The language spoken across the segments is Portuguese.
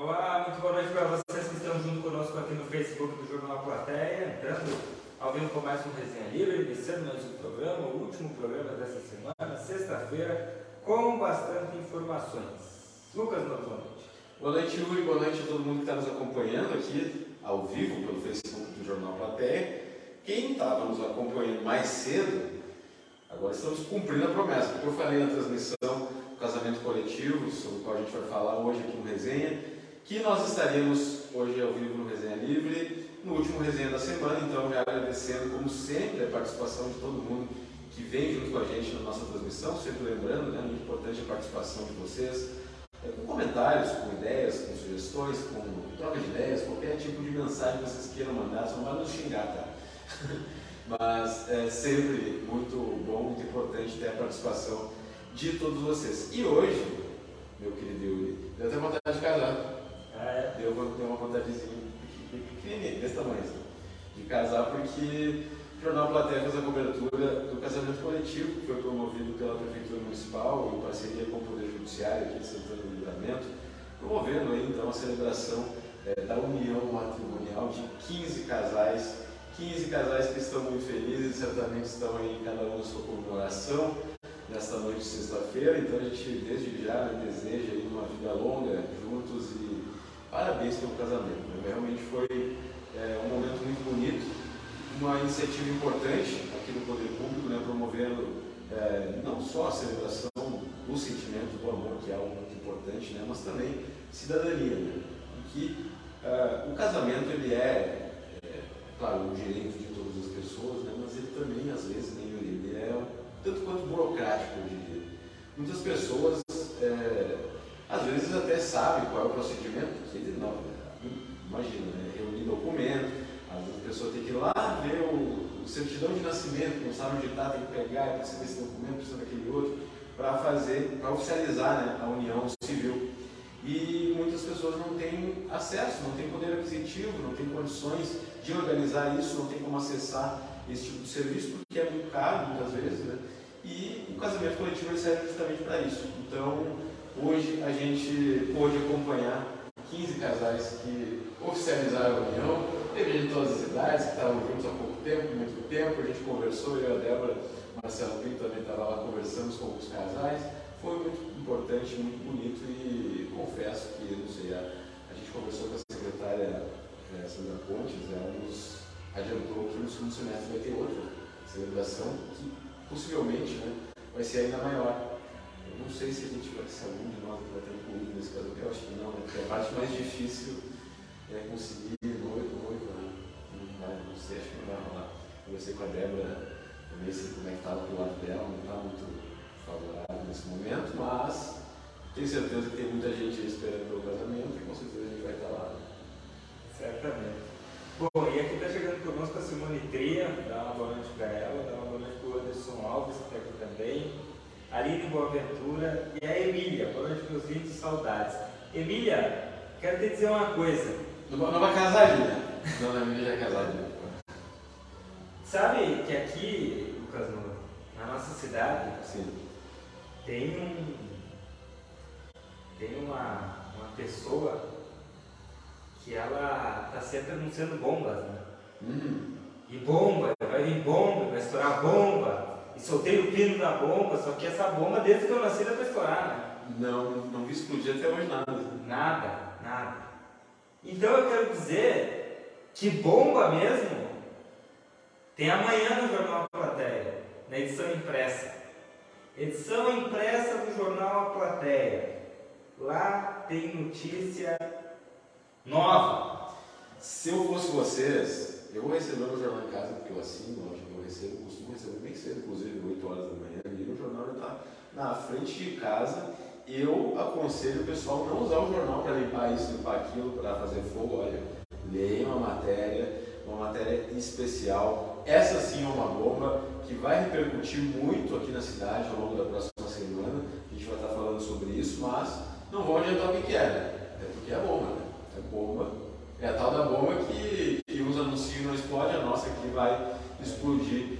Olá, muito boa noite para vocês que estão junto conosco aqui no Facebook do Jornal Plateia, entrando ao vivo com mais um Resenha Livre, iniciando mais um programa, o último programa dessa semana, sexta-feira, com bastante informações. Lucas, boa noite. Boa noite, Yuri, boa noite a todo mundo que está nos acompanhando aqui ao vivo pelo Facebook do Jornal Plateia. Quem estava nos acompanhando mais cedo, agora estamos cumprindo a promessa, porque eu falei na transmissão do casamento coletivo, sobre o qual a gente vai falar hoje aqui no Resenha, que nós estaríamos hoje ao vivo no Resenha Livre, no último Resenha da semana, então já agradecendo, como sempre, a participação de todo mundo que vem junto com a gente na nossa transmissão, sempre lembrando, né, muito importante a participação de vocês, é, com comentários, com ideias, com sugestões, com troca de ideias, qualquer tipo de mensagem que vocês queiram mandar, só não vai nos xingar, tá? Mas é sempre muito bom, muito importante ter a participação de todos vocês. E hoje, meu querido Yuri, deu até vontade de casar. Ah, é? Deu, deu uma vontadezinha pequenininha, desse tamanho, assim, de casar, porque o Jornal Plateia fez a cobertura do casamento coletivo, que foi promovido pela Prefeitura Municipal, em parceria com o Poder Judiciário aqui de Santana do Livramento, promovendo aí, então, a celebração é, da união matrimonial de 15 casais 15 casais que estão muito felizes, certamente estão aí cada um na sua comemoração nesta noite de sexta-feira. Então a gente desde já né, deseja aí uma vida longa juntos e parabéns pelo casamento. Né? Realmente foi é, um momento muito bonito, uma iniciativa importante aqui do Poder Público, né, promovendo é, não só a celebração do sentimento do amor, que é algo muito importante, né, mas também cidadania, né, que é, o casamento ele é claro, o direito de todas as pessoas, né, mas ele também, às vezes, né, ele é um tanto quanto burocrático, eu diria. Muitas pessoas, é, às vezes, até sabem qual é o procedimento, que ele não, imagina, né, reunir documento, às vezes a pessoa tem que ir lá ver o, certidão de nascimento, não sabe onde está, tem que pegar, precisa desse documento, precisa daquele outro, para fazer, para oficializar né, a união civil e muitas pessoas não têm acesso, não têm poder aquisitivo, não têm condições de organizar isso, não tem como acessar esse tipo de serviço, porque é muito caro muitas vezes, né? E o casamento coletivo serve justamente para isso. Então, hoje a gente pôde acompanhar 15 casais que oficializaram a união, teve de todas as idades, que estavam juntos há pouco tempo, muito tempo, a gente conversou, eu e a Débora, Marcelo Pinto também estava lá, conversamos com os casais, foi muito importante, muito bonito e confesso que, não sei, a, a gente conversou com a secretária é, Sandra Pontes, ela nos adiantou que no segundo semestre vai ter outra celebração que possivelmente né, vai ser ainda maior. Eu não sei se a gente vai, se algum de nós vai ter incluído nesse caso, eu acho que não, né, porque a parte mais difícil é conseguir Conversei com a Débora, também sei como é que estava do lado dela, não está muito favorável nesse momento, mas tenho certeza que tem muita gente esperando pelo casamento e com certeza a gente vai estar lá. Certamente. Bom, e aqui está chegando conosco a Simone Tria, dá uma boa noite para ela, dá uma boa noite para o Anderson Alves, que está aqui também, a Aline Boaventura e a Emília. Boa noite, meus vídeos, saudades. Emília, quero te dizer uma coisa. Não, não vai casar, Emília? Não, a Emília já é casada. Sabe que aqui, Lucas, na nossa cidade, Sim. tem um. Tem uma, uma pessoa que ela está sempre anunciando bombas, né? Uhum. E bomba, vai vir bomba, vai estourar bomba. E soltei o pino da bomba, só que essa bomba, desde que eu nasci, ela vai estourar, né? Não, não vi explodir até hoje nada. Nada, nada. Então eu quero dizer que bomba mesmo tem amanhã no Jornal A Plateia, na edição impressa. Edição impressa do Jornal A Plateia. Lá tem notícia nova. Se eu fosse vocês, eu vou receber o jornal em casa, porque eu assino, lógico, eu recebo, costumo receber bem cedo, inclusive 8 horas da manhã, e o jornal está na frente de casa. Eu aconselho o pessoal não usar o jornal para limpar isso, limpar aquilo, para fazer fogo. Olha, leia uma matéria, uma matéria especial. Essa sim é uma bomba que vai repercutir muito aqui na cidade ao longo da próxima semana. A gente vai estar falando sobre isso, mas não vou adiantar o que é, né? É porque é bomba, né? É bomba. É a tal da bomba que, que uns não explode, a nossa que vai explodir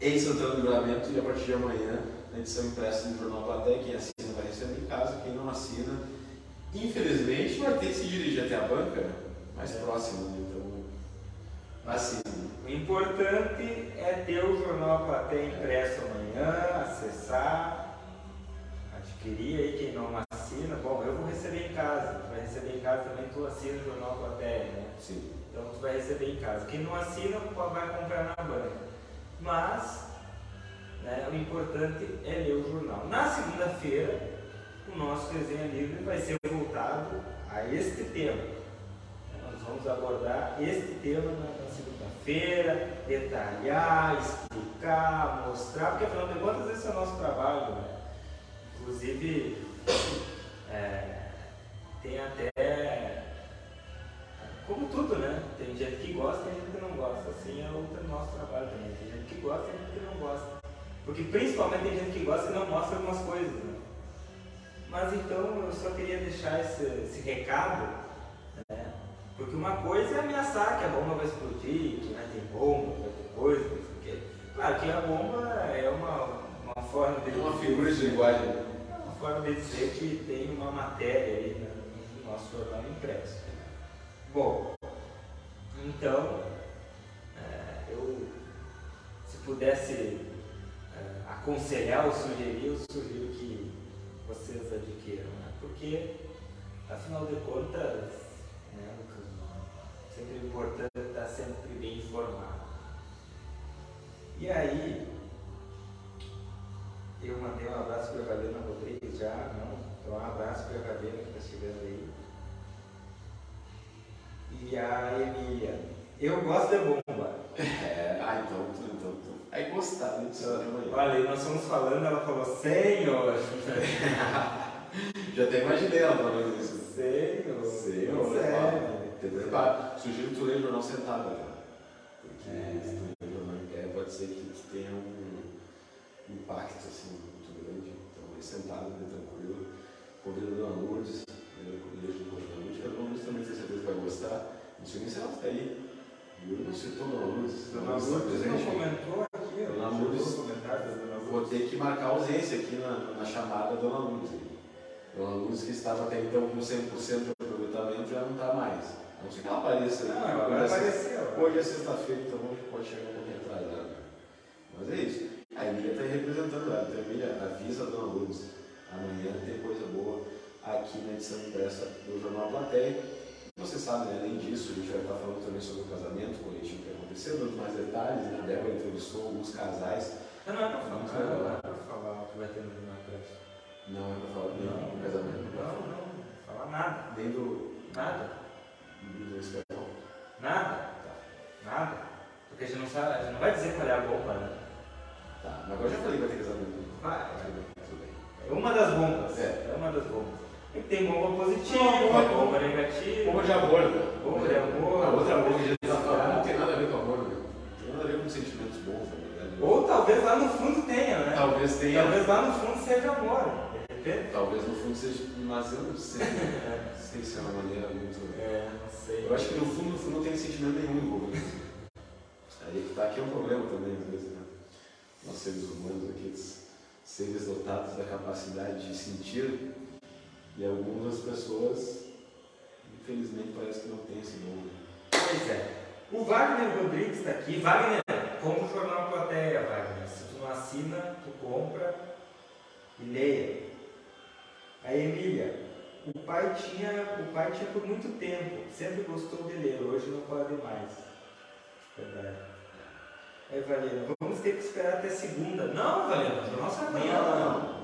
em Santana do Livramento e a partir de amanhã, na edição impressa do Jornal Platéia, quem assina vai receber em casa, quem não assina, infelizmente, vai ter que se dirigir até a banca mais é. próximo, né? então assim. O importante é ter o jornal Plateia impresso amanhã, acessar, adquirir aí quem não assina. Bom, eu vou receber em casa, tu vai receber em casa também, tu assina o jornal Plateia, né? Sim. Então tu vai receber em casa. Quem não assina vai comprar na banca. Mas né, o importante é ler o jornal. Na segunda-feira, o nosso resenha livre vai ser voltado a este tema. Nós vamos abordar este tema na, na segunda-feira, detalhar, explicar, mostrar, porque afinal de contas esse é o nosso trabalho. Né? Inclusive, é, tem até como tudo, né? Tem gente que gosta e gente que não gosta. Assim é o nosso trabalho também. Tem gente que gosta e gente que não gosta. Porque principalmente tem gente que gosta e não mostra algumas coisas. Né? Mas então eu só queria deixar esse, esse recado? Porque uma coisa é ameaçar que a bomba vai explodir, que vai ter bomba, vai ter coisa, não sei o quê. Claro que a bomba é uma, uma forma de. Uma figura de linguagem. É uma forma de dizer que tem uma matéria aí né, no nosso jornal impresso. Bom, então, é, eu, se pudesse é, aconselhar ou sugerir, eu sugiro que vocês adquiram, né? porque, afinal de contas, né, sempre é importante estar sempre bem informado. E aí, eu mandei um abraço para a Valena Rodrigues já, não? Então, um abraço para a Valena que está chegando aí e a Emília. Eu gosto de bomba. É, ah, então, então, então. Aí gostar, né? Olha, nós fomos falando, ela falou, Senhor. Já até imaginei ela falando isso. Senhor. Senhor. Sério. Sugiro que tu leia o jornal sentado, né? Porque é. se tu lê o jornal em pé, pode ser que tenha um impacto assim, muito grande. Então, lê sentado, lê tranquilo. Convido a Dona Lourdes, lê o Dona Lourdes. A Dona Lourdes também tem certeza que vai gostar. Não sei nem se ela está aí. Yuri não citou Dona Lourdes. Dona Lourdes não comentou aqui. Dona Lourdes, vou ter que marcar ausência aqui na, na chamada Dona Lourdes. Dona Lourdes que estava até então com 100% de aproveitamento já não está mais. Não ser que ela apareça aí. Não, agora apareceu. Hoje é sexta-feira, então pode chegar um pouquinho atrasado. Mas é isso. A Emília está representando ela. Então, a Emília avisa a Dona Lourdes. Amanhã tem coisa boa aqui na edição impressa do Jornal Plateia. Você sabe, né, além disso, a gente vai estar falando também sobre o casamento coletivo que aconteceu, dando mais detalhes, né? A Débora entrevistou alguns casais. Não, não é para falar, não, não é para falar o que vai ter no Jornal Impresso. Não é para falar do casamento. Não, não, falar nada. Nem do. Nada. Fundo seja. Mas eu não sei. não sei se é uma maneira muito. É, não sei. Eu acho que no fundo, no fundo não tem sentimento nenhum envolvido. Aí que tá aqui é um problema também, às vezes, né? Nós seres humanos aqui, seres dotados da capacidade de sentir e algumas pessoas, infelizmente, parece que não tem esse nome. Pois é. O Wagner Rodrigues está aqui. Wagner, compra o jornal Plateia, Wagner. Se tu não assina, tu compra e leia. A Emília, o pai tinha, o pai tinha por muito tempo, sempre gostou de ler, hoje não pode mais. Verdade. Aí, Valena, vamos ter que esperar até segunda. Não, Valena, nossa amanhã. Não, não.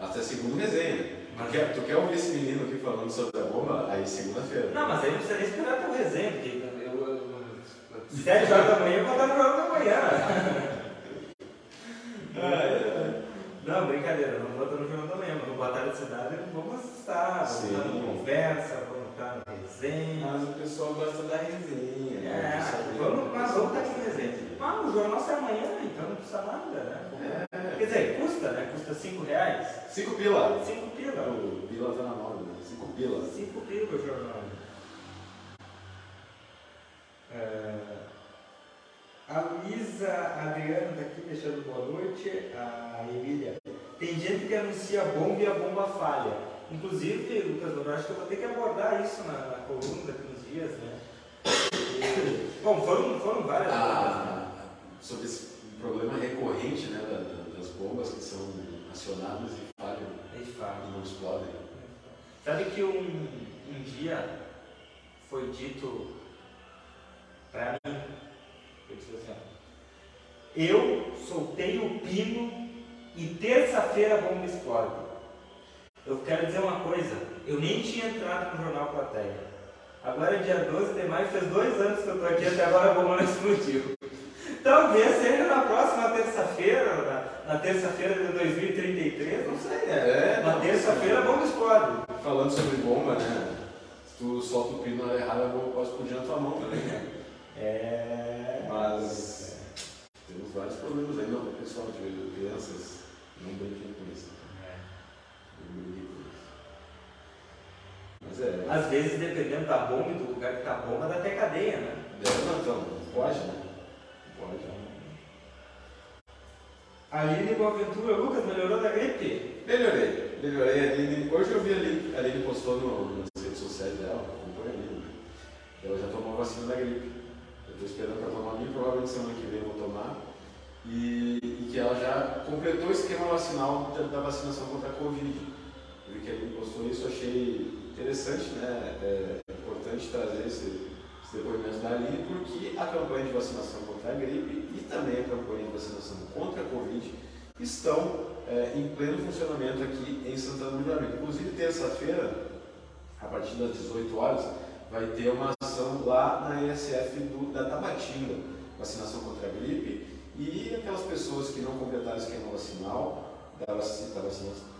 Até segunda resenha. Tu quer, tu quer ouvir esse menino aqui falando sobre a bomba? Aí segunda-feira. Não, mas aí não precisa nem esperar até o resenha, porque eu, eu, eu, 7 horas da manhã eu vou estar no jornal da manhã. Não, brincadeira, não estar no jornal da mas no Boa Tarde Cidade vamos estar, vamos estar na conversa, vamos estar na resenha. Mas o pessoal gosta da resenha. É, né? vamos, mas vamos estar aqui resenha. Mas o jornal sai amanhã, então não precisa nada, né? É. Quer dizer, custa, né? Custa 5 reais. 5 pila. 5 pila. O pila tá na moda, né? 5 pila. 5 pila o jornal. É... A Luísa Adriana está aqui deixando boa noite. A. Tem gente que anuncia bomba e a bomba falha. Inclusive, Lucas, eu acho que eu vou ter que abordar isso na, na coluna daqui uns dias, né? E, bom, foram, foram várias ah, né? Sobre esse problema recorrente né, da, das bombas que são acionadas e falham. E falham. E não explodem. Sabe que um, um dia foi dito para mim, eu disse assim, eu soltei o pino e terça-feira bomba explode. Eu quero dizer uma coisa, eu nem tinha entrado no Jornal Plateia. Agora é dia 12 de maio, faz dois anos que eu estou aqui, até agora a bomba não explodiu. Talvez seja na próxima terça-feira, na, na terça-feira de 2033, não sei, né? É, na terça-feira a bomba explode. Falando sobre bomba, né? Se tu solta o pino na errada, a bomba pode explodir na tua mão também, né? É. Mas temos vários problemas aí, não, pessoal, de crianças, não brinquem com isso. Mas é. Às vezes, dependendo da bomba e do lugar que tá a bomba, dá até cadeia, né? Não, então, pode, né? Pode. Aline Boaventura, Lucas, melhorou da gripe? Melhorei, melhorei. Aline, hoje eu vi ali, a Aline postou no, nas redes sociais dela, acompanha ali, né? Ela já tomou a vacina da gripe. Eu estou esperando para tomar ali, provavelmente semana que vem eu vou tomar. E, e, que ela já completou o esquema vacinal da, da vacinação contra a Covid. Eu vi que a Aline postou isso, achei interessante, né? É importante trazer esse, esse depoimento da Aline, porque a campanha de vacinação contra a gripe e também a campanha de vacinação contra a Covid estão é, em pleno funcionamento aqui em Santana do Livramento. Inclusive, terça-feira, a partir das 18 horas, vai ter uma ação lá na ESF do, da Tabatinga, vacinação contra a gripe, e aquelas pessoas que não completaram o esquema vacinal da, vacina, da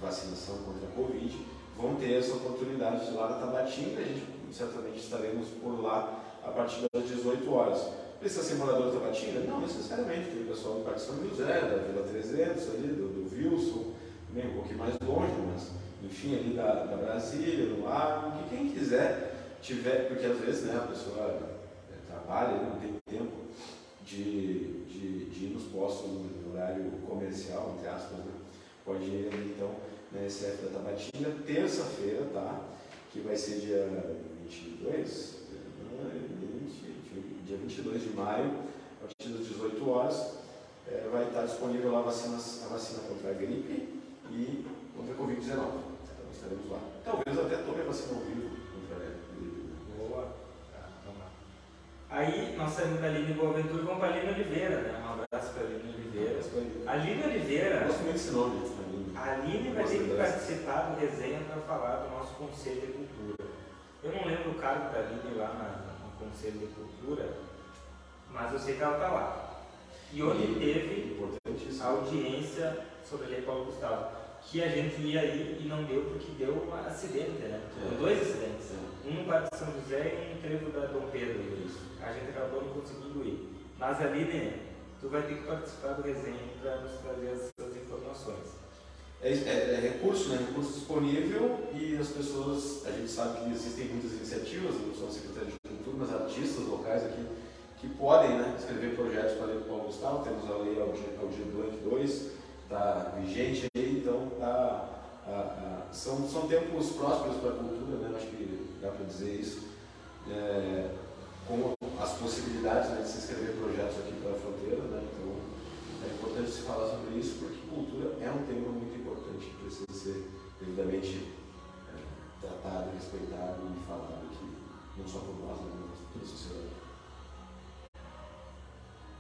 vacinação contra a Covid vão ter essa oportunidade lá na Tabatinga. A gente certamente estaremos por lá a partir das 18 horas. Precisa ser morador da Tabatinga? Não necessariamente. Tem pessoal do Parque São José, da Vila 300, ali, do, do Wilson, também um pouquinho mais longe, mas enfim, ali da, da Brasília, no Lago, que quem quiser tiver, porque às vezes né, a pessoa é, trabalha, não tem tempo de, de, de ir nos postos no horário comercial, entre aspas, né? pode ir então na SF da Tabatinga, terça-feira, tá? Que vai ser dia 22, dia 22 de maio, a partir das 18 horas, é, vai estar disponível lá a vacina, a vacina contra a gripe e contra a Covid-19. Então estaremos lá. Talvez até tome a vacina ao vivo contra a gripe. Boa. Tá, então Aí nós saímos da Aline Boaventura e vamos para a Aline Oliveira, né? Um abraço para a Aline Oliveira. Aline Oliveira. Eu gosto muito desse nome. A Aline vai ter que participar do resenha para falar do nosso Conselho de Cultura. Eu não lembro o cargo da Aline lá na, no Conselho de Cultura, mas eu sei que ela está lá. E onde teve audiência sobre a Lei Paulo Gustavo, que a gente ia ir e não deu porque deu um acidente, né? É. Dois acidentes. É. Um no Parque São José e um no trevo da Dom Pedro. Isso. A gente acabou não conseguindo ir. Mas Aline, tu vai ter que participar do resenha para nos trazer essas informações é, é, é, recurso, né? recurso disponível e as pessoas, a gente sabe que existem muitas iniciativas, não só a Secretaria de Cultura, mas artistas locais aqui que podem né, escrever projetos para a Lei do Paulo Gustavo, temos a Lei Aldir Blanc 2, está vigente aí, então tá, a, a, são, são tempos prósperos para a cultura, né? acho que dá para dizer isso, é, com as possibilidades né, de se escrever projetos aqui para a fronteira, né? então é importante se falar sobre isso porque cultura é um tema muito importante que precisa ser devidamente é, tratado, respeitado e falado aqui, não só por nós, mas pela sociedade.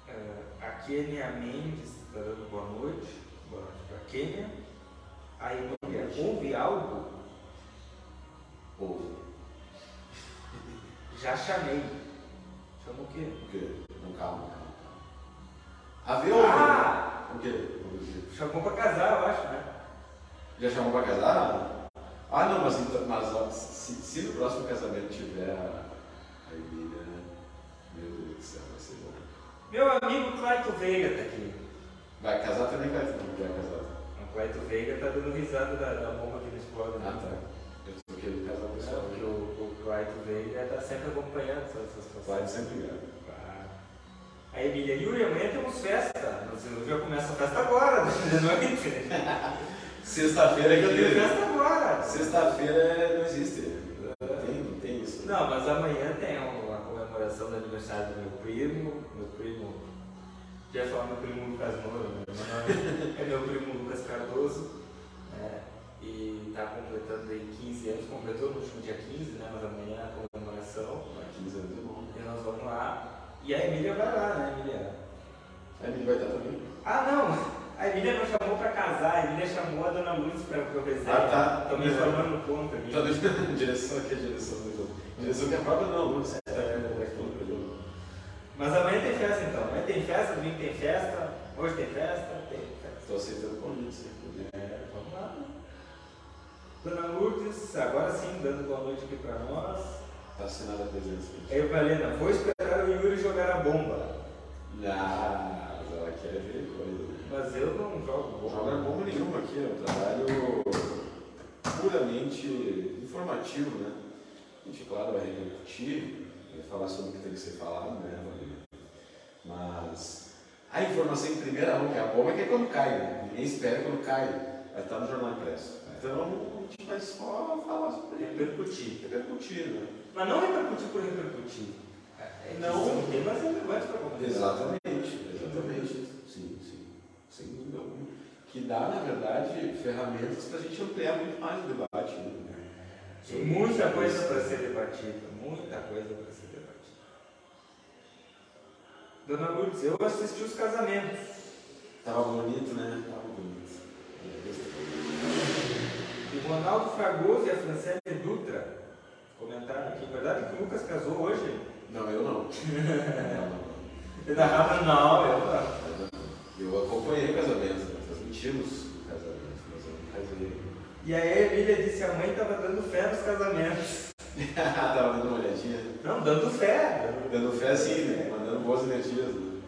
Uh, a Kênia Mendes está dando boa noite. Boa noite para a Kênia. Aí, houve algo? Houve. Já chamei. Chama o quê? O quê? Não, calma, calma. Havia ah! O quê? Chamou para casar, eu acho, né? Já chamou para casar? Ah, não, mas, então, mas se, se, no próximo casamento tiver a, a Emília, meu Deus do céu, vai ser bom. Meu amigo Claito Veiga tá aqui. Vai casar também, Claito? Não vai casar. O Claito Veiga tá dando risada da, da bomba que não explode. Né? Ah, tá. Eu tô querendo casar pessoal. É, o, o Claito Veiga tá sempre acompanhando essas, situações. Claito sempre ganha. A Emília, Yuri, amanhã temos festa. Você já começa a festa agora, de noite. Sexta-feira que. Tem festa agora. Sexta-feira não existe. Não tem, não tem isso. Não, mas amanhã tem uma comemoração do aniversário do meu primo. Meu primo. Já ia falar meu primo Lucas Moura, né? meu nome é meu primo Lucas Cardoso. Né? E está completando aí 15 anos, completou no último dia 15, né? Mas amanhã é a comemoração. 15 anos é bom. E nós vamos lá. E a Emília vai lá, né, Emília? A Emília vai estar também? Ah, não! A Emília não chamou para casar, a Emília chamou a Dona Luz para o resenha. Ah, tá. Estou me informando no ponto aqui. Tá deixando direção aqui, a direção do Direção que é a própria Dona Luz. É, é, Mas amanhã tem festa então. Amanhã tem festa, domingo tem festa, hoje tem festa, tem festa. Estou aceitando o convite, sim. É, vamos lá. Dona Lourdes, agora sim, dando boa noite aqui para nós. Está assinada a presença. Aí, Valena, vou esperar o Yuri jogar a bomba. Ah, ver coisa. Mas eu não jogo bomba. Jogar bomba nenhuma aqui, é um trabalho puramente informativo, né? A gente, claro, vai repercutir, vai falar sobre o que tem que ser falado, né? Mas a informação em primeira mão, que é a bomba, é que é quando cai, né? Ninguém espera quando cai. Vai estar no jornal impresso. Então, a gente vai só falar sobre repercutir. Repercutir, né? Mas não repercutir por repercutir. É, não, são temas relevantes para. Exatamente, exatamente. Sem dúvida alguma. Que dá, na verdade, ferramentas para a gente ampliar muito mais o debate. Né? Tem muita coisa para ser debatida, muita coisa para ser debatida. Dona Lourdes, eu assisti os casamentos. Estava bonito, né? Estava bonito. O Ronaldo Fragoso e a Francine Dutra comentaram aqui, verdade que o Lucas casou hoje? Não, eu não. Ele narrava não, eu não. Eu acompanhei o casamento, transmitimos o casamento, mas eu não casei. E aí a Emília disse que a mãe estava dando fé nos casamentos. Estava dando uma olhadinha? Não, dando fé. Dando fé sim, né? mandando boas energias. Né?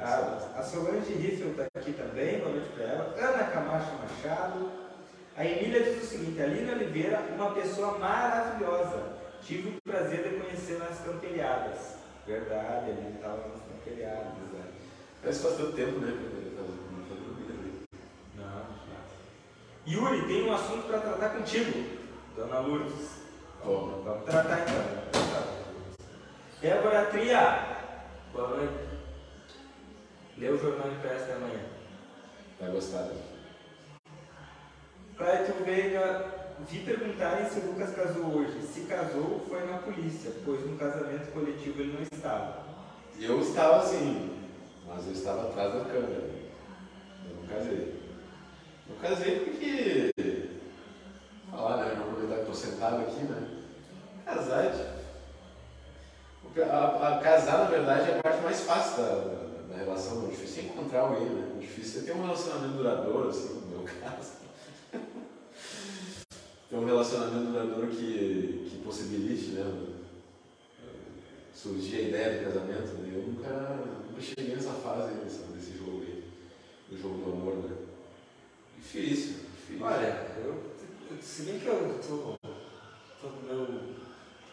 A, a Solange Riffel está aqui também, boa noite para ela. Ana Camacho Machado. A Emília diz o seguinte: Alina Oliveira, uma pessoa maravilhosa. Tive o prazer de conhecer nas camperiadas. Verdade, ele estava nas camperiadas. Né? Parece que faz tanto tempo, né? Não, não. Yuri, tem um assunto para tratar contigo, Dona Lourdes. Vamos, vamos tratar então. Débora Tria, boa noite. Lê o jornal impresso amanhã. Vai gostar. Né? Cleiton Veiga, vi perguntarem se o Lucas casou hoje. Se casou, foi na polícia, pois no casamento coletivo ele não estava. Eu estava sim, mas eu estava atrás da câmera. Eu não casei. Não casei porque. Falar, né? Não aproveitar que estou sentado aqui, né? Casar, a, a, a, casar, na verdade, é a parte mais fácil da, da, relação. O difícil é encontrar alguém, né? O difícil é ter um relacionamento duradouro, assim, no meu caso. ter um relacionamento duradouro que, que possibilite, né? Surgir a ideia do casamento, né? Eu nunca, nunca cheguei nessa fase desse, desse jogo aí, do jogo do amor, né? Difícil, difícil. Olha, eu, se bem que eu estou tô, no meu,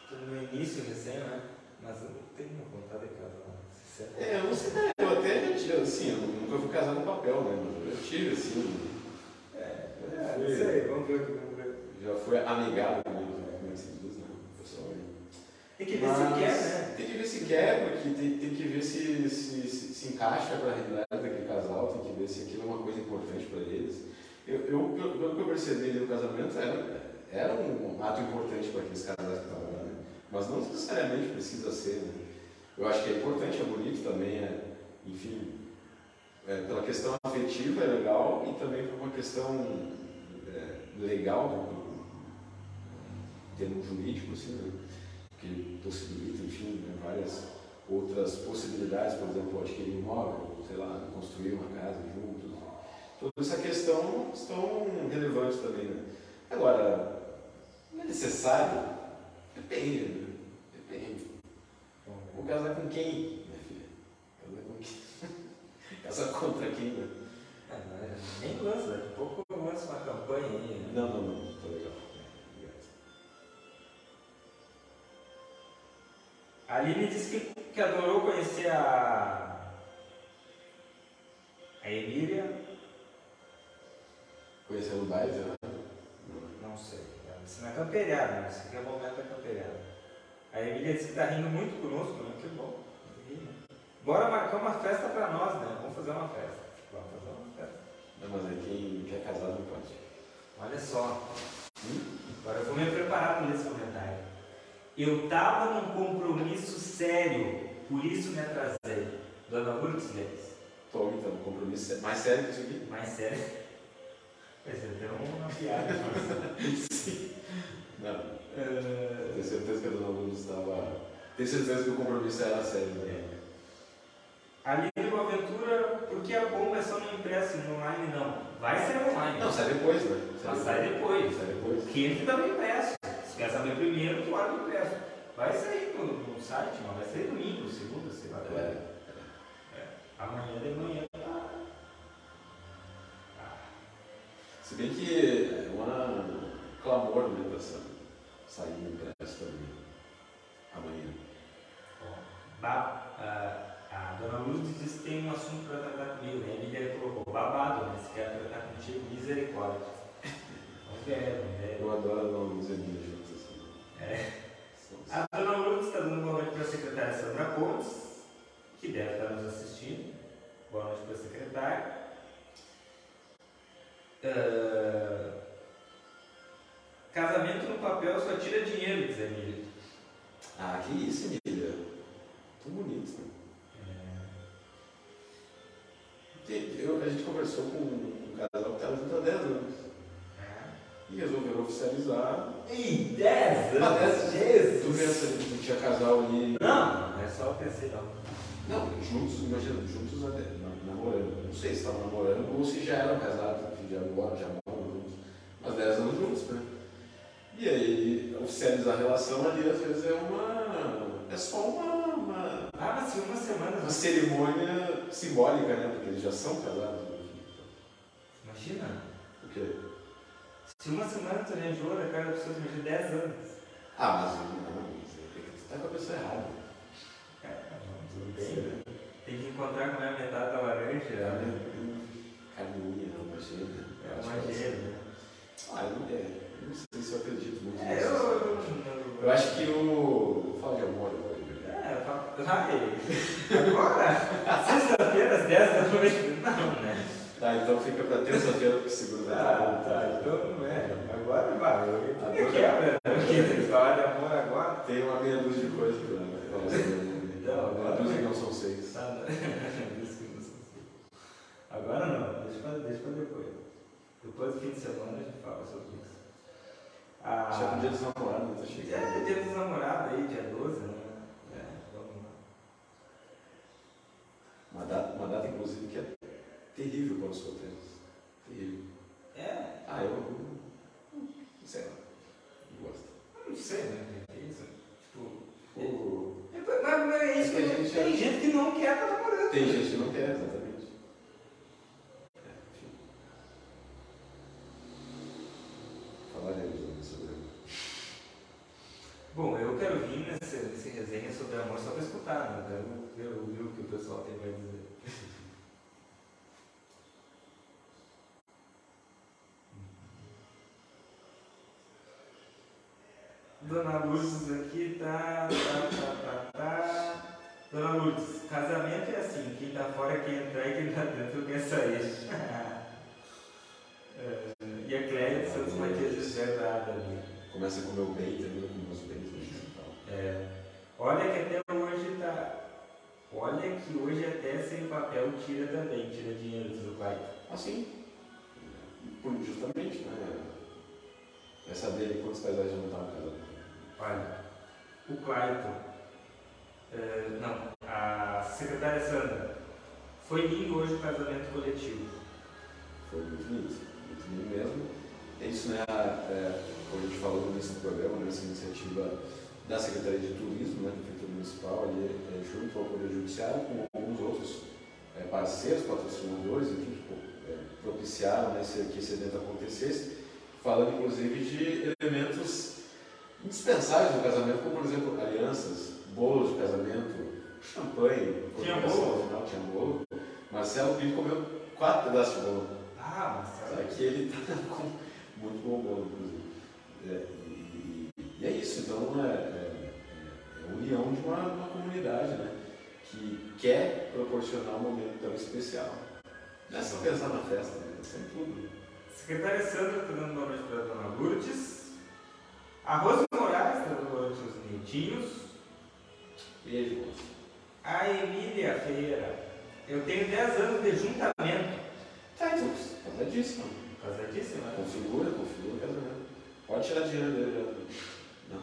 tô no meu início recém, né? Mas eu tenho vontade de casar. É, eu não sei, né? eu até já tive, assim, eu nunca fui casar no papel, né? Mas eu tive, assim. É, é não sei, vamos ver, vamos ver. Já foi amigado comigo, né? Como é que se diz, né? Pessoal Tem que ver Mas, se quer, né? Tem que ver se quer, porque tem, tem que ver se se, se, se encaixa para a realidade daquele casal, tem que ver se aquilo é uma coisa importante para eles. Eu, eu, pelo que eu percebi no casamento, era, era um ato importante para aqueles casais que estavam lá, né? mas não necessariamente precisa ser. Né? Eu acho que é importante, é bonito também, é, enfim, é, pela questão afetiva é legal e também por uma questão é, legal, né? termo jurídico, assim, né? Que possibilita, enfim, né? várias outras possibilidades, por exemplo, adquirir um imóvel, sei lá, construir uma casa juntos, toda essa questão estão relevantes também. Né? Agora, não é necessário? Depende, né? Depende. Vou casar com quem, minha filha? Casar com quem? casar contra quem, né? É, nem lança, daqui a pouco eu lanço uma campanha aí. Né? Não, não, não, A Aline disse que, que adorou conhecer a, a Emília Conhecendo o baile, né? Não sei. Isso não é camperiada, né? Isso aqui é o momento da camperiada. A Emília disse que está rindo muito conosco, né? Que bom. Bora marcar uma festa para nós, né? Vamos fazer uma festa. Vamos fazer uma festa. Não, mas aí quem quer casar não pode. Olha só. Hum? Agora eu vou me preparar para esse comentário. Eu estava num compromisso sério, por isso me atrasei. Dona Lourdes Leves. Estou então, um compromisso mais sério que isso aqui? Mais sério. Ser até uma piada. Sim. Não. Uh... Tenho certeza que a Dona Lourdes estava. Tenho certeza que o compromisso era sério. Né? Ali no Aventura, porque a bomba é só no impresso, no online não. Vai ser online. Não, sai depois, né? Sai, Mas sai depois. Sai depois. Que entre também impresso. Se quer saber primeiro, tu olha o impresso. Vai sair no, no site, mas vai sair domingo, segunda, lá. É. é. Amanhã de manhã. Ah. Se bem que é uma clamor né, para sair no impresso também. Amanhã. Bah, uh, a dona Lourdes disse que tem um assunto para tratar comigo, né? A Lídia colocou babado, né? Se quer tratar contigo, misericórdia. Vamos ver. Eu adoro que deve estar nos assistindo. Boa noite para a secretária. Uh... Casamento no papel só tira dinheiro, diz a Emília. Ah, que isso, Emília. Tão bonito, né? Eu, a gente conversou com um casal que estava junto há 10 anos. E resolveram oficializar. Em 10 anos? Jesus! Tu pensa que tinha casal ali. Não, Não, juntos, imagina, juntos namorando. Não sei se estavam namorando ou se já eram casados, já moram, já moram juntos. Mas 10 anos juntos, né? E aí, oficializar a relação ali às vezes é uma. É só uma. uma ah, se uma semana. Uma cerimônia simbólica, né? Porque eles já são casados. Imagina. O quê? Se uma semana tu enjoa da cara das pessoas, imagina 10 anos. Ah, mas não, você tá com a pessoa errada. É, não, bem. Né? Tem que encontrar com a metade da laranja. Né? Carninha, uma gêmea. É uma gêmea. Né? Ah, não, é, não sei se eu acredito muito é, nisso. Eu, eu, acho que o. Fala de amor agora. É, agora, sexta-feira às 10 da noite, não, né? Tá, então fica pra terça-feira que seguro vai Ah, tá, então não é. Agora vai, agora, porque eles falam de amor agora. Tem uma meia dúzia de coisas pra falar sobre Então, agora. Dúzia que não são seis. Tá, agora não, deixa pra, deixa pra depois. Depois do fim de semana a gente fala sobre isso. Ah, Já é o dia dos namorados? Tá chegando. É, dia dos namorados aí, dia 12, né? Uma data, uma data inclusive, que é terrível para os solteiros. Terrível. É? Ah, eu. Não sei lá. Não gosto. Não sei, né? É isso. Tipo. O... É, mas, mas é isso que, gente tem é... gente que não quer estar namorando. Tem gente que não quer, exatamente. É, enfim. Falaremos sobre Bom, eu quero vir nesse, nesse resenha sobre amor só para escutar, né? Eu quero ouvir o que o pessoal tem para dizer. Dona Lourdes aqui tá, tá, tá, tá, tá. Dona Lourdes, casamento é assim, quem tá fora quer entrar e quem tá dentro quer sair. é, e a Cléia de Santos Matias de Verdade ali. Começa com o meu bem, termina com meus bens. É. Olha que até hoje tá. Olha que hoje até sem papel tira também, tira dinheiro do pai. Assim. Justamente, né? É saber quantos casais já não estavam casados. Olha, o Clayton, é, não, a secretária Sandra, foi lindo hoje o casamento coletivo. Foi muito lindo, muito lindo mesmo. É isso, né? É, como a gente falou no início do programa, nessa iniciativa da Secretaria de Turismo, né, da Prefeitura Municipal, ali, é, junto ao Poder Judiciário, com alguns outros é, parceiros, patrocinadores, enfim, que é, propiciaram né, que esse evento acontecesse, falando inclusive de elementos indispensáveis no casamento, como por exemplo alianças, bolos de casamento, champanhe, tinha bolo? Final, tinha bolo. Marcelo Pinto comeu quatro pedaços de bolo. Ah, Marcelo. Aqui ele está com muito bom bolo, inclusive. É, e, e, é isso, então é, é, é, a união de uma, uma comunidade, né? Que quer proporcionar um momento tão especial. Não é só pensar na festa, né? É sempre tudo. Secretária Sandra dando boa noite para a dona Lourdes. A Rosa Moraes noite aos netinhos. Beijo. A Emília Ferreira. Eu tenho 10 anos de juntamento. Tá, então, casadíssima. Né? Configura, configura o casamento. Pode tirar dinheiro dele. já. Não.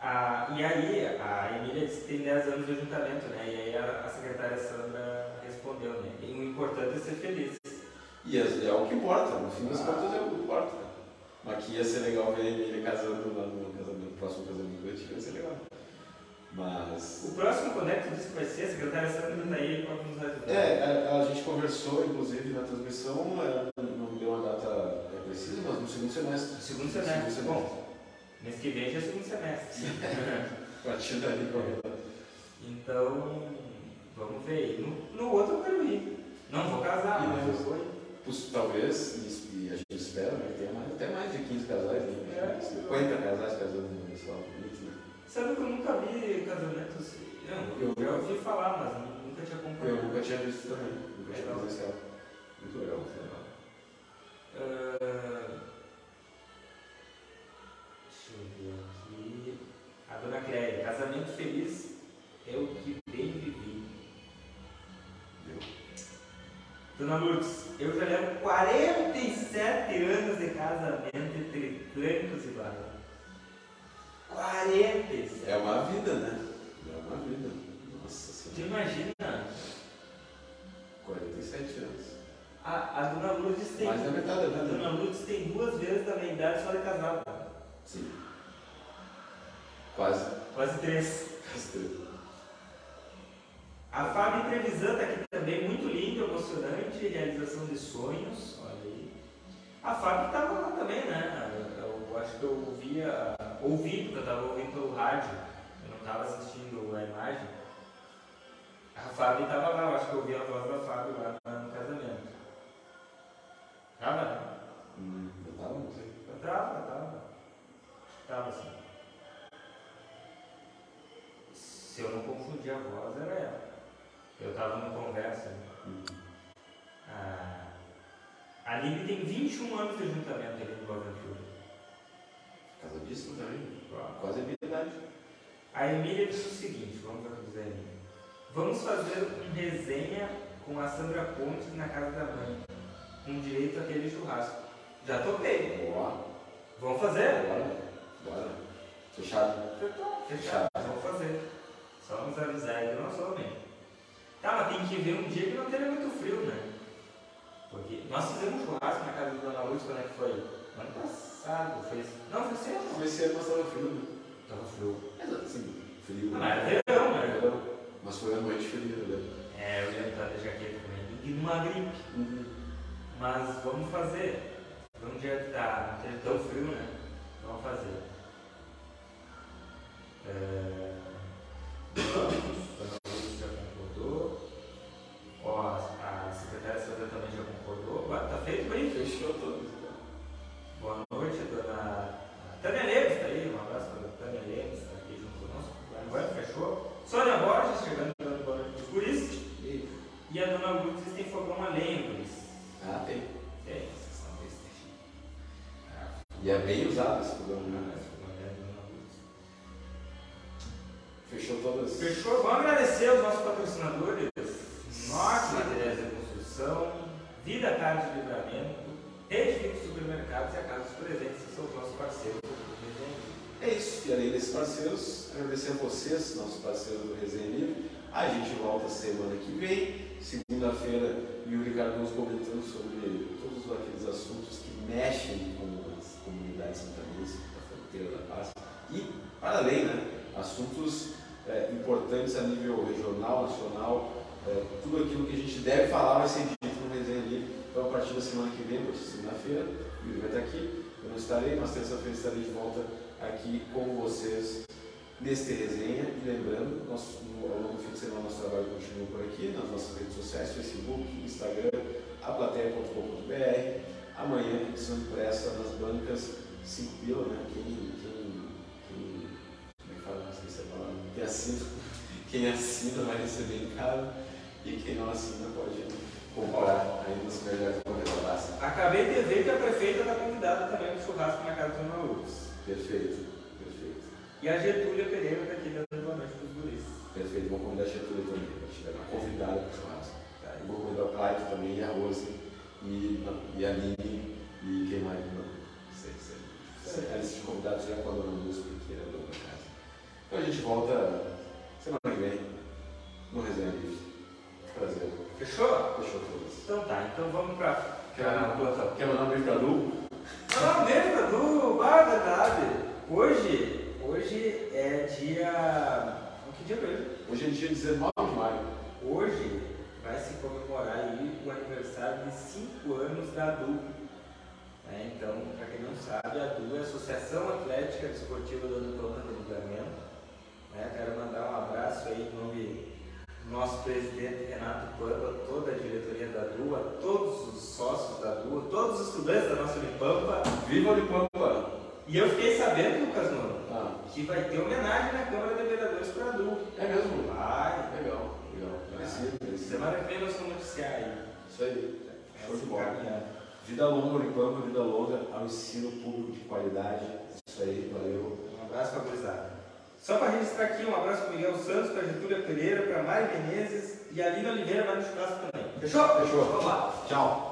Ah, e aí, a Emília disse que tem 10 anos de juntamento, né? E aí a, a secretária Sandra respondeu, né? E o importante é ser feliz. E é, é o que importa, no fim das contas é o que importa. Mas que ia ser legal ver ele casando lá no casamento, próximo casamento do ia ser legal. Mas. O próximo que tu disse que vai ser? A secretária Sandra está aí pode nos ajudar. É, a, a gente conversou, inclusive, na transmissão, é, não deu uma data é, precisa, mas no segundo semestre. Segundo semestre. Segundo Bom, mês que vem já é segundo semestre. A partir dali, qualquer data. então, vamos ver. No, no outro eu quero ir. Não vou casar, mas eu vou ir. Talvez, e, a gente espera, né, tenha mais, até mais de 15 casais, né? É. 50 casais casando no pessoal bonito, né? Sabe que eu nunca vi casamento assim. Não, eu já ouvi falar, mas nu- nunca tinha acompanhado. Eu nunca tinha visto também, nunca tinha presenciado. Muito legal, muito legal. Deixa eu ver aqui. A dona Cléia, casamento feliz é o que Dona Lourdes, eu já levo 47 anos de casamento entre trancos e barrancos. 47. É uma vida, né? É uma vida. Nossa Tu senhora. imagina, 47 anos. a, a dona Lourdes tem. Mais da metade da a vida. dona Lourdes tem duas vezes da minha idade só de casada. Sim. Quase. Quase três. Quase três. A Fábio Trevisan está aqui também, muito lindo, emocionante, realização de sonhos. Olha aí. A Fábio estava lá também, né? Eu, eu acho que eu ouvia, ouvi, porque eu estava ouvindo pelo rádio, eu não estava assistindo a imagem. A Fábio estava lá, eu acho que eu ouvi a voz da Fábio lá no casamento. Tava, né? Hum, eu tava, não sei. Tava, tava. Tava sim. Se eu não confundir a voz, era ela. Eu tava numa conversa. Hum. A, a Lili tem 21 anos de juntamento ali no Boa Ventura. Casadíssimo também. Quase a minha idade. A Emília disse o seguinte, vamos ver o que diz a Emília. Vamos fazer uma resenha com a Sandra Pontes na casa da mãe, com direito àquele churrasco. Já topei. Boa. Vamos fazer? Bora. Bora. Fechado. Fechado. Fechado. Vamos fazer. Só nos avisar aí do nosso homem. Tá, mas tem que ver um dia que não tenha muito frio, né? Porque nós fizemos um churrasco na casa da Dona Luz, quando é que foi? Ano passado. Foi... Não, foi cedo. não. Comecei a mostrar frio, né? Tava frio. Mas assim, frio. Não, né? era verão, né? Verão. Mas foi a noite fria, né? É, eu ia estar de jaqueta também. E numa gripe. Uhum. Mas vamos fazer. Num dia que tá não esteja tão frio, né? Vamos fazer. É... Vamos. É bem usado esse fogão né? dona Lourdes. Fechou todas. Fechou. Vamos agradecer aos nossos patrocinadores. Norte Materiais de Construção, Vida de Livramento, Rede Fix Supermercados e a Casa dos Presentes, que são os nossos parceiros. É isso. E além desses parceiros, agradecer a vocês, nossos parceiros do Resenha Livre. A gente volta semana que vem. Segunda-feira, Yuri Cardoso comentando sobre todos aqueles assuntos que mexem com as comunidades santanenses da fronteira da paz. E, para além, né, assuntos é, importantes a nível regional, nacional, é, tudo aquilo que a gente deve falar vai ser dito no Resenha Livre. Então, a partir da semana que vem, de segunda-feira, o Yuri vai estar aqui. Eu não estarei, mas terça-feira estarei de volta aqui com vocês neste resenha. E lembrando, nosso, no, ao longo do fim de semana, nosso trabalho continua por aqui, nas nossas redes sociais, Facebook, Instagram, aplateia.com.br. Amanhã, edição impressa nas bancas, 5 pila, né? Quem, quem, quem, como é que fala? Não sei se é palavra. Quem assina, quem assina vai receber em casa e quem não assina pode comprar aí nos melhores da Acabei de ver que a prefeita está convidada também para o churrasco na casa do Maurus. Perfeito, perfeito. E a Getúlia Pereira está aqui dando boa noite para os guris. Perfeito, vou convidar a Getúlia também, para estiver convidada para o churrasco. Tá? E vou convidar o Claudio também, e a Rose, e, e a Nini, e quem mais? Não, sei, sei. A lista de convidados já com a dona Luz, porque é a dona da casa. Então a gente volta semana que vem no Resenha Livre. Prazer. Fechou? Fechou todas. Então tá, então vamos para Quer, quer mandar um beijo pra Lu? Mandar um beijo pra Lu, ah, verdade. Hoje, hoje é dia. Que dia é hoje? Hoje é dia 19 de maio. Hoje vai se comemorar aí o aniversário de 5 anos da DU. É, então, para quem não sabe, a DU é a Associação Atlética Desportiva do Antônio do Livramento. É, quero mandar um abraço aí em nome nosso presidente Renato Pampa, toda a diretoria da DUA, todos os sócios da DUA, todos os estudantes da nossa Unipampa. Viva Unipampa! E eu fiquei sabendo, Lucas Nuno, ah. que vai ter homenagem na Câmara de Vereadores para a DUA. É mesmo? Vai. Legal, legal. Merecido. Semana que vem nós vamos noticiar aí. Isso aí. Show de bola. Vida longa, Unipampa, vida longa ao ensino público de qualidade. Isso aí, valeu. Um abraço para a gurizada. Só para registrar aqui, um abraço para Miguel Santos, para Getúlia Pereira, para Mari Menezes e a Lina Oliveira vai no churrasco também. Fechou? Fechou. Vamos lá. Tchau.